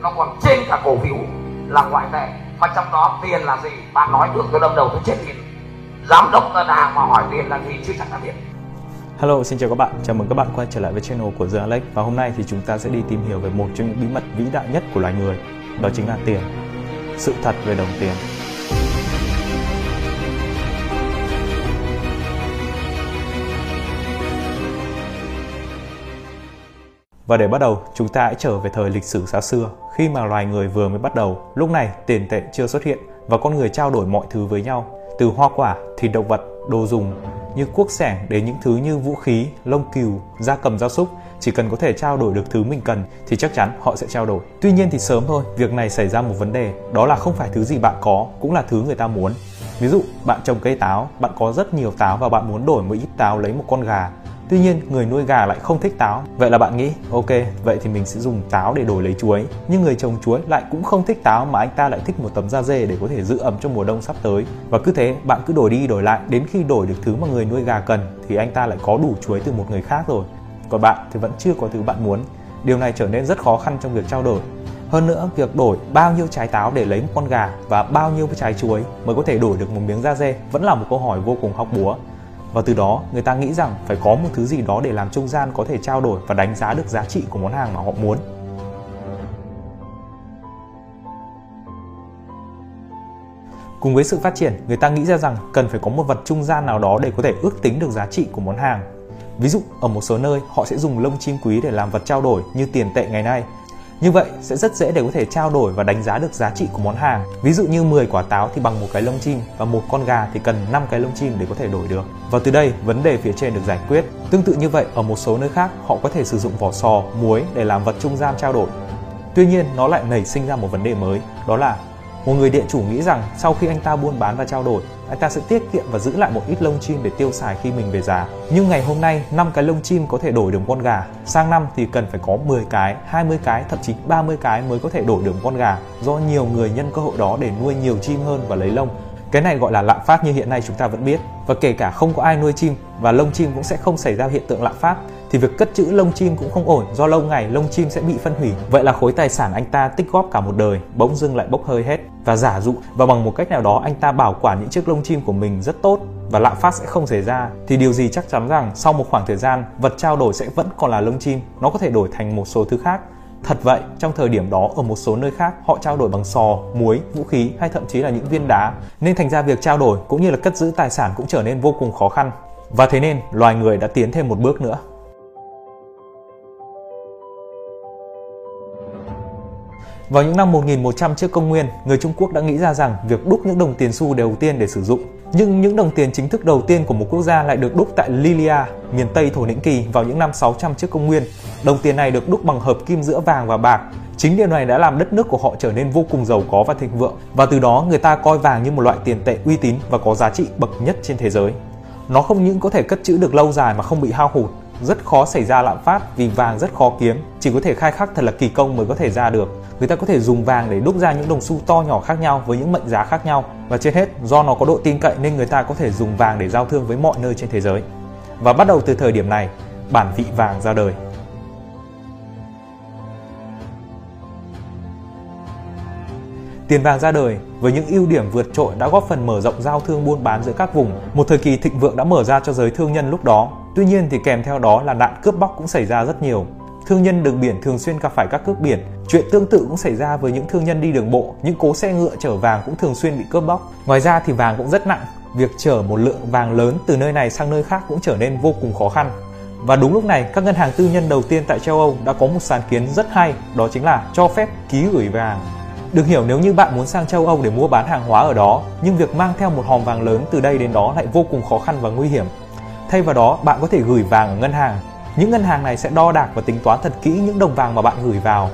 nó còn trên cả cổ phiếu là ngoại tệ mà trong đó tiền là gì bạn nói tưởng tôi đâm đầu tôi chết tiền giám đốc ngân hàng mà hỏi tiền là gì chưa chẳng đã biết Hello, xin chào các bạn. Chào mừng các bạn quay trở lại với channel của The Alex và hôm nay thì chúng ta sẽ đi tìm hiểu về một trong những bí mật vĩ đại nhất của loài người, đó chính là tiền. Sự thật về đồng tiền. Và để bắt đầu, chúng ta hãy trở về thời lịch sử xa xưa, khi mà loài người vừa mới bắt đầu. Lúc này, tiền tệ chưa xuất hiện và con người trao đổi mọi thứ với nhau, từ hoa quả, thịt động vật, đồ dùng như cuốc sẻng đến những thứ như vũ khí, lông cừu, da cầm gia súc, chỉ cần có thể trao đổi được thứ mình cần thì chắc chắn họ sẽ trao đổi. Tuy nhiên thì sớm thôi, việc này xảy ra một vấn đề, đó là không phải thứ gì bạn có cũng là thứ người ta muốn. Ví dụ, bạn trồng cây táo, bạn có rất nhiều táo và bạn muốn đổi một ít táo lấy một con gà Tuy nhiên, người nuôi gà lại không thích táo. Vậy là bạn nghĩ, ok, vậy thì mình sẽ dùng táo để đổi lấy chuối. Nhưng người trồng chuối lại cũng không thích táo mà anh ta lại thích một tấm da dê để có thể giữ ẩm cho mùa đông sắp tới. Và cứ thế, bạn cứ đổi đi đổi lại đến khi đổi được thứ mà người nuôi gà cần thì anh ta lại có đủ chuối từ một người khác rồi. Còn bạn thì vẫn chưa có thứ bạn muốn. Điều này trở nên rất khó khăn trong việc trao đổi. Hơn nữa, việc đổi bao nhiêu trái táo để lấy một con gà và bao nhiêu trái chuối mới có thể đổi được một miếng da dê vẫn là một câu hỏi vô cùng hóc búa và từ đó người ta nghĩ rằng phải có một thứ gì đó để làm trung gian có thể trao đổi và đánh giá được giá trị của món hàng mà họ muốn Cùng với sự phát triển, người ta nghĩ ra rằng cần phải có một vật trung gian nào đó để có thể ước tính được giá trị của món hàng. Ví dụ, ở một số nơi họ sẽ dùng lông chim quý để làm vật trao đổi như tiền tệ ngày nay, như vậy sẽ rất dễ để có thể trao đổi và đánh giá được giá trị của món hàng. Ví dụ như 10 quả táo thì bằng một cái lông chim và một con gà thì cần 5 cái lông chim để có thể đổi được. Và từ đây vấn đề phía trên được giải quyết. Tương tự như vậy ở một số nơi khác họ có thể sử dụng vỏ sò, muối để làm vật trung gian trao đổi. Tuy nhiên nó lại nảy sinh ra một vấn đề mới, đó là một người địa chủ nghĩ rằng sau khi anh ta buôn bán và trao đổi, anh ta sẽ tiết kiệm và giữ lại một ít lông chim để tiêu xài khi mình về già. Nhưng ngày hôm nay, 5 cái lông chim có thể đổi được con gà. Sang năm thì cần phải có 10 cái, 20 cái, thậm chí 30 cái mới có thể đổi được con gà do nhiều người nhân cơ hội đó để nuôi nhiều chim hơn và lấy lông. Cái này gọi là lạm phát như hiện nay chúng ta vẫn biết. Và kể cả không có ai nuôi chim và lông chim cũng sẽ không xảy ra hiện tượng lạm phát thì việc cất trữ lông chim cũng không ổn do lâu ngày lông chim sẽ bị phân hủy. Vậy là khối tài sản anh ta tích góp cả một đời bỗng dưng lại bốc hơi hết và giả dụ và bằng một cách nào đó anh ta bảo quản những chiếc lông chim của mình rất tốt và lạm phát sẽ không xảy ra thì điều gì chắc chắn rằng sau một khoảng thời gian vật trao đổi sẽ vẫn còn là lông chim nó có thể đổi thành một số thứ khác Thật vậy, trong thời điểm đó ở một số nơi khác họ trao đổi bằng sò, muối, vũ khí hay thậm chí là những viên đá, nên thành ra việc trao đổi cũng như là cất giữ tài sản cũng trở nên vô cùng khó khăn. Và thế nên loài người đã tiến thêm một bước nữa. Vào những năm 1100 trước công nguyên, người Trung Quốc đã nghĩ ra rằng việc đúc những đồng tiền xu đầu tiên để sử dụng. Nhưng những đồng tiền chính thức đầu tiên của một quốc gia lại được đúc tại Lilia, miền Tây Thổ Nhĩ Kỳ vào những năm 600 trước công nguyên. Đồng tiền này được đúc bằng hợp kim giữa vàng và bạc. Chính điều này đã làm đất nước của họ trở nên vô cùng giàu có và thịnh vượng và từ đó người ta coi vàng như một loại tiền tệ uy tín và có giá trị bậc nhất trên thế giới. Nó không những có thể cất trữ được lâu dài mà không bị hao hụt, rất khó xảy ra lạm phát vì vàng rất khó kiếm, chỉ có thể khai khắc thật là kỳ công mới có thể ra được. Người ta có thể dùng vàng để đúc ra những đồng xu to nhỏ khác nhau với những mệnh giá khác nhau và trên hết do nó có độ tin cậy nên người ta có thể dùng vàng để giao thương với mọi nơi trên thế giới. Và bắt đầu từ thời điểm này, bản vị vàng ra đời. Tiền vàng ra đời với những ưu điểm vượt trội đã góp phần mở rộng giao thương buôn bán giữa các vùng. Một thời kỳ thịnh vượng đã mở ra cho giới thương nhân lúc đó. Tuy nhiên thì kèm theo đó là nạn cướp bóc cũng xảy ra rất nhiều. Thương nhân đường biển thường xuyên gặp phải các cướp biển. Chuyện tương tự cũng xảy ra với những thương nhân đi đường bộ, những cố xe ngựa chở vàng cũng thường xuyên bị cướp bóc. Ngoài ra thì vàng cũng rất nặng, việc chở một lượng vàng lớn từ nơi này sang nơi khác cũng trở nên vô cùng khó khăn. Và đúng lúc này, các ngân hàng tư nhân đầu tiên tại châu Âu đã có một sáng kiến rất hay, đó chính là cho phép ký gửi vàng. Được hiểu nếu như bạn muốn sang châu Âu để mua bán hàng hóa ở đó, nhưng việc mang theo một hòm vàng lớn từ đây đến đó lại vô cùng khó khăn và nguy hiểm. Thay vào đó, bạn có thể gửi vàng ở ngân hàng. Những ngân hàng này sẽ đo đạc và tính toán thật kỹ những đồng vàng mà bạn gửi vào.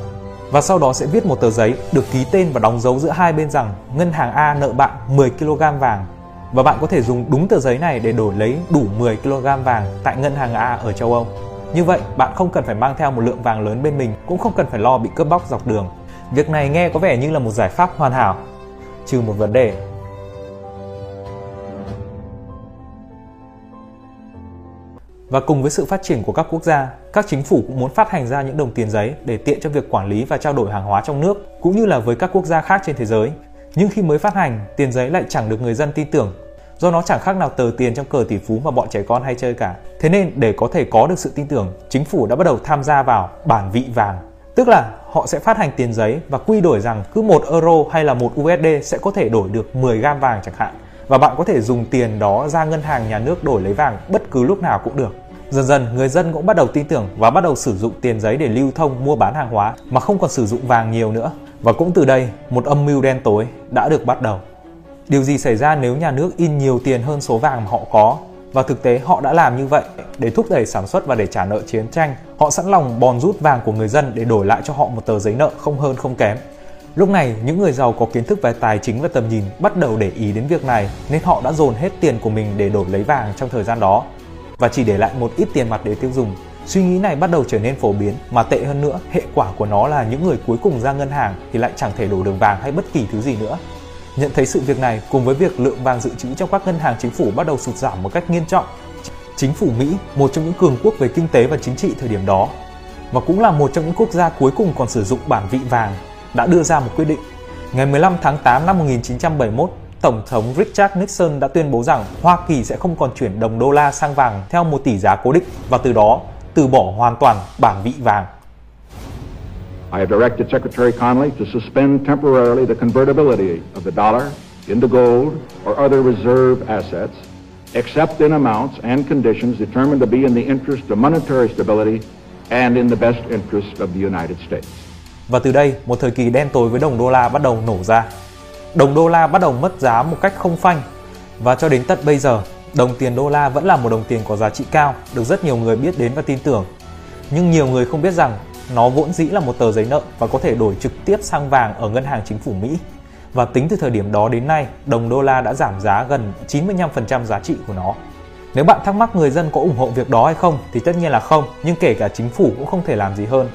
Và sau đó sẽ viết một tờ giấy được ký tên và đóng dấu giữa hai bên rằng ngân hàng A nợ bạn 10 kg vàng. Và bạn có thể dùng đúng tờ giấy này để đổi lấy đủ 10 kg vàng tại ngân hàng A ở châu Âu. Như vậy, bạn không cần phải mang theo một lượng vàng lớn bên mình, cũng không cần phải lo bị cướp bóc dọc đường. Việc này nghe có vẻ như là một giải pháp hoàn hảo, trừ một vấn đề. Và cùng với sự phát triển của các quốc gia, các chính phủ cũng muốn phát hành ra những đồng tiền giấy để tiện cho việc quản lý và trao đổi hàng hóa trong nước, cũng như là với các quốc gia khác trên thế giới. Nhưng khi mới phát hành, tiền giấy lại chẳng được người dân tin tưởng do nó chẳng khác nào tờ tiền trong cờ tỷ phú mà bọn trẻ con hay chơi cả. Thế nên để có thể có được sự tin tưởng, chính phủ đã bắt đầu tham gia vào bản vị vàng. Tức là họ sẽ phát hành tiền giấy và quy đổi rằng cứ 1 euro hay là 1 USD sẽ có thể đổi được 10 gam vàng chẳng hạn. Và bạn có thể dùng tiền đó ra ngân hàng nhà nước đổi lấy vàng bất cứ lúc nào cũng được. Dần dần người dân cũng bắt đầu tin tưởng và bắt đầu sử dụng tiền giấy để lưu thông mua bán hàng hóa mà không còn sử dụng vàng nhiều nữa. Và cũng từ đây, một âm mưu đen tối đã được bắt đầu. Điều gì xảy ra nếu nhà nước in nhiều tiền hơn số vàng mà họ có? Và thực tế họ đã làm như vậy để thúc đẩy sản xuất và để trả nợ chiến tranh. Họ sẵn lòng bòn rút vàng của người dân để đổi lại cho họ một tờ giấy nợ không hơn không kém. Lúc này, những người giàu có kiến thức về tài chính và tầm nhìn bắt đầu để ý đến việc này nên họ đã dồn hết tiền của mình để đổi lấy vàng trong thời gian đó và chỉ để lại một ít tiền mặt để tiêu dùng. Suy nghĩ này bắt đầu trở nên phổ biến mà tệ hơn nữa, hệ quả của nó là những người cuối cùng ra ngân hàng thì lại chẳng thể đổ được vàng hay bất kỳ thứ gì nữa. Nhận thấy sự việc này cùng với việc lượng vàng dự trữ trong các ngân hàng chính phủ bắt đầu sụt giảm một cách nghiêm trọng, chính phủ Mỹ, một trong những cường quốc về kinh tế và chính trị thời điểm đó, và cũng là một trong những quốc gia cuối cùng còn sử dụng bản vị vàng, đã đưa ra một quyết định. Ngày 15 tháng 8 năm 1971, Tổng thống Richard Nixon đã tuyên bố rằng Hoa Kỳ sẽ không còn chuyển đồng đô la sang vàng theo một tỷ giá cố định và từ đó từ bỏ hoàn toàn bản vị vàng. I have directed Secretary Connolly to suspend temporarily the convertibility of the dollar into gold or other reserve assets, except in amounts and conditions determined to be in the interest of monetary stability and in the best interest of the United States. Và từ đây, một thời kỳ đen tối với đồng đô la bắt đầu nổ ra. Đồng đô la bắt đầu mất giá một cách không phanh. Và cho đến tận bây giờ, đồng tiền đô la vẫn là một đồng tiền có giá trị cao, được rất nhiều người biết đến và tin tưởng. Nhưng nhiều người không biết rằng nó vốn dĩ là một tờ giấy nợ và có thể đổi trực tiếp sang vàng ở ngân hàng chính phủ Mỹ. Và tính từ thời điểm đó đến nay, đồng đô la đã giảm giá gần 95% giá trị của nó. Nếu bạn thắc mắc người dân có ủng hộ việc đó hay không thì tất nhiên là không, nhưng kể cả chính phủ cũng không thể làm gì hơn.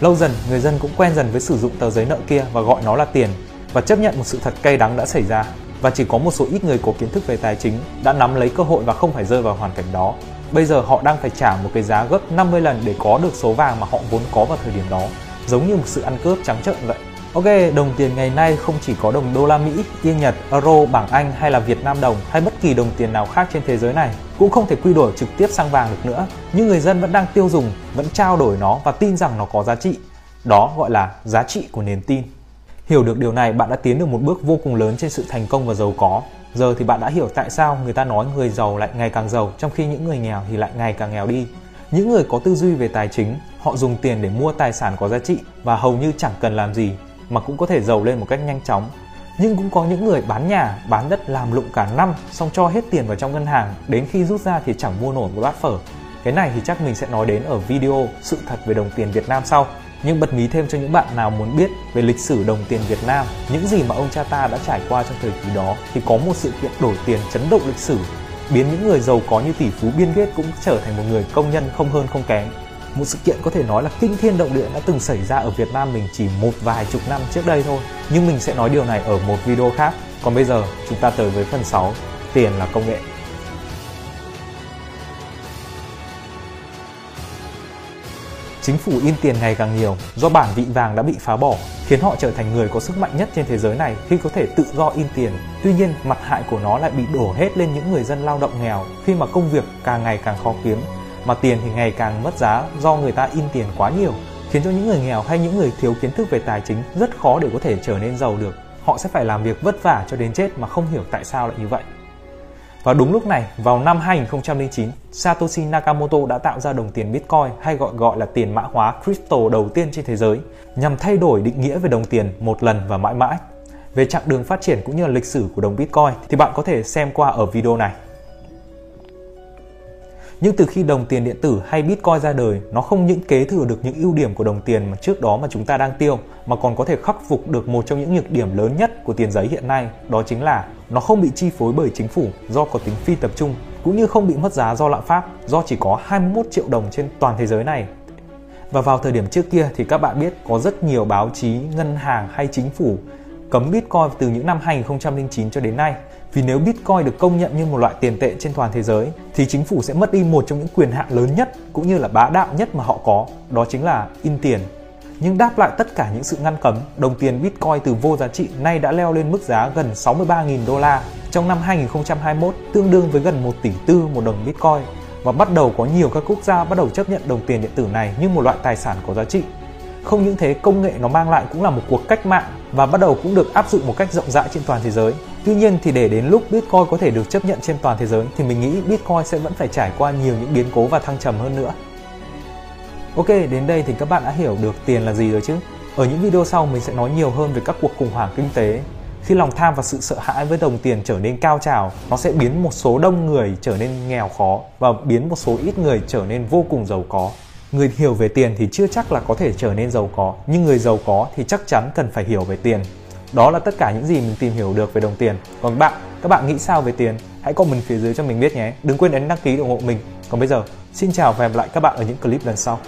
Lâu dần, người dân cũng quen dần với sử dụng tờ giấy nợ kia và gọi nó là tiền và chấp nhận một sự thật cay đắng đã xảy ra. Và chỉ có một số ít người có kiến thức về tài chính đã nắm lấy cơ hội và không phải rơi vào hoàn cảnh đó. Bây giờ họ đang phải trả một cái giá gấp 50 lần để có được số vàng mà họ vốn có vào thời điểm đó, giống như một sự ăn cướp trắng trợn vậy. Ok, đồng tiền ngày nay không chỉ có đồng đô la Mỹ, yên Nhật, euro, bảng Anh hay là Việt Nam đồng hay bất kỳ đồng tiền nào khác trên thế giới này cũng không thể quy đổi trực tiếp sang vàng được nữa. Nhưng người dân vẫn đang tiêu dùng, vẫn trao đổi nó và tin rằng nó có giá trị. Đó gọi là giá trị của niềm tin. Hiểu được điều này, bạn đã tiến được một bước vô cùng lớn trên sự thành công và giàu có. Giờ thì bạn đã hiểu tại sao người ta nói người giàu lại ngày càng giàu trong khi những người nghèo thì lại ngày càng nghèo đi. Những người có tư duy về tài chính, họ dùng tiền để mua tài sản có giá trị và hầu như chẳng cần làm gì mà cũng có thể giàu lên một cách nhanh chóng. Nhưng cũng có những người bán nhà, bán đất làm lụng cả năm xong cho hết tiền vào trong ngân hàng, đến khi rút ra thì chẳng mua nổi một bát phở. Cái này thì chắc mình sẽ nói đến ở video sự thật về đồng tiền Việt Nam sau. Nhưng bật mí thêm cho những bạn nào muốn biết về lịch sử đồng tiền Việt Nam, những gì mà ông cha ta đã trải qua trong thời kỳ đó thì có một sự kiện đổi tiền chấn động lịch sử, biến những người giàu có như tỷ phú Bill Gates cũng trở thành một người công nhân không hơn không kém. Một sự kiện có thể nói là kinh thiên động địa đã từng xảy ra ở Việt Nam mình chỉ một vài chục năm trước đây thôi. Nhưng mình sẽ nói điều này ở một video khác. Còn bây giờ chúng ta tới với phần 6, tiền là công nghệ. Chính phủ in tiền ngày càng nhiều do bản vị vàng đã bị phá bỏ, khiến họ trở thành người có sức mạnh nhất trên thế giới này khi có thể tự do in tiền. Tuy nhiên, mặt hại của nó lại bị đổ hết lên những người dân lao động nghèo khi mà công việc càng ngày càng khó kiếm, mà tiền thì ngày càng mất giá do người ta in tiền quá nhiều, khiến cho những người nghèo hay những người thiếu kiến thức về tài chính rất khó để có thể trở nên giàu được. Họ sẽ phải làm việc vất vả cho đến chết mà không hiểu tại sao lại như vậy. Và đúng lúc này, vào năm 2009, Satoshi Nakamoto đã tạo ra đồng tiền Bitcoin hay gọi gọi là tiền mã hóa crypto đầu tiên trên thế giới, nhằm thay đổi định nghĩa về đồng tiền một lần và mãi mãi. Về chặng đường phát triển cũng như là lịch sử của đồng Bitcoin thì bạn có thể xem qua ở video này. Nhưng từ khi đồng tiền điện tử hay Bitcoin ra đời, nó không những kế thừa được những ưu điểm của đồng tiền mà trước đó mà chúng ta đang tiêu, mà còn có thể khắc phục được một trong những nhược điểm lớn nhất của tiền giấy hiện nay, đó chính là nó không bị chi phối bởi chính phủ do có tính phi tập trung, cũng như không bị mất giá do lạm phát, do chỉ có 21 triệu đồng trên toàn thế giới này. Và vào thời điểm trước kia thì các bạn biết có rất nhiều báo chí, ngân hàng hay chính phủ cấm Bitcoin từ những năm 2009 cho đến nay Vì nếu Bitcoin được công nhận như một loại tiền tệ trên toàn thế giới thì chính phủ sẽ mất đi một trong những quyền hạn lớn nhất cũng như là bá đạo nhất mà họ có, đó chính là in tiền. Nhưng đáp lại tất cả những sự ngăn cấm, đồng tiền Bitcoin từ vô giá trị nay đã leo lên mức giá gần 63.000 đô la trong năm 2021, tương đương với gần 1 tỷ tư một đồng Bitcoin và bắt đầu có nhiều các quốc gia bắt đầu chấp nhận đồng tiền điện tử này như một loại tài sản có giá trị. Không những thế, công nghệ nó mang lại cũng là một cuộc cách mạng và bắt đầu cũng được áp dụng một cách rộng rãi trên toàn thế giới. Tuy nhiên thì để đến lúc Bitcoin có thể được chấp nhận trên toàn thế giới thì mình nghĩ Bitcoin sẽ vẫn phải trải qua nhiều những biến cố và thăng trầm hơn nữa. Ok, đến đây thì các bạn đã hiểu được tiền là gì rồi chứ? Ở những video sau mình sẽ nói nhiều hơn về các cuộc khủng hoảng kinh tế. Khi lòng tham và sự sợ hãi với đồng tiền trở nên cao trào, nó sẽ biến một số đông người trở nên nghèo khó và biến một số ít người trở nên vô cùng giàu có. Người hiểu về tiền thì chưa chắc là có thể trở nên giàu có, nhưng người giàu có thì chắc chắn cần phải hiểu về tiền. Đó là tất cả những gì mình tìm hiểu được về đồng tiền. Còn bạn, các bạn nghĩ sao về tiền? Hãy comment phía dưới cho mình biết nhé. Đừng quên ấn đăng ký ủng hộ mình. Còn bây giờ, xin chào và hẹn gặp lại các bạn ở những clip lần sau.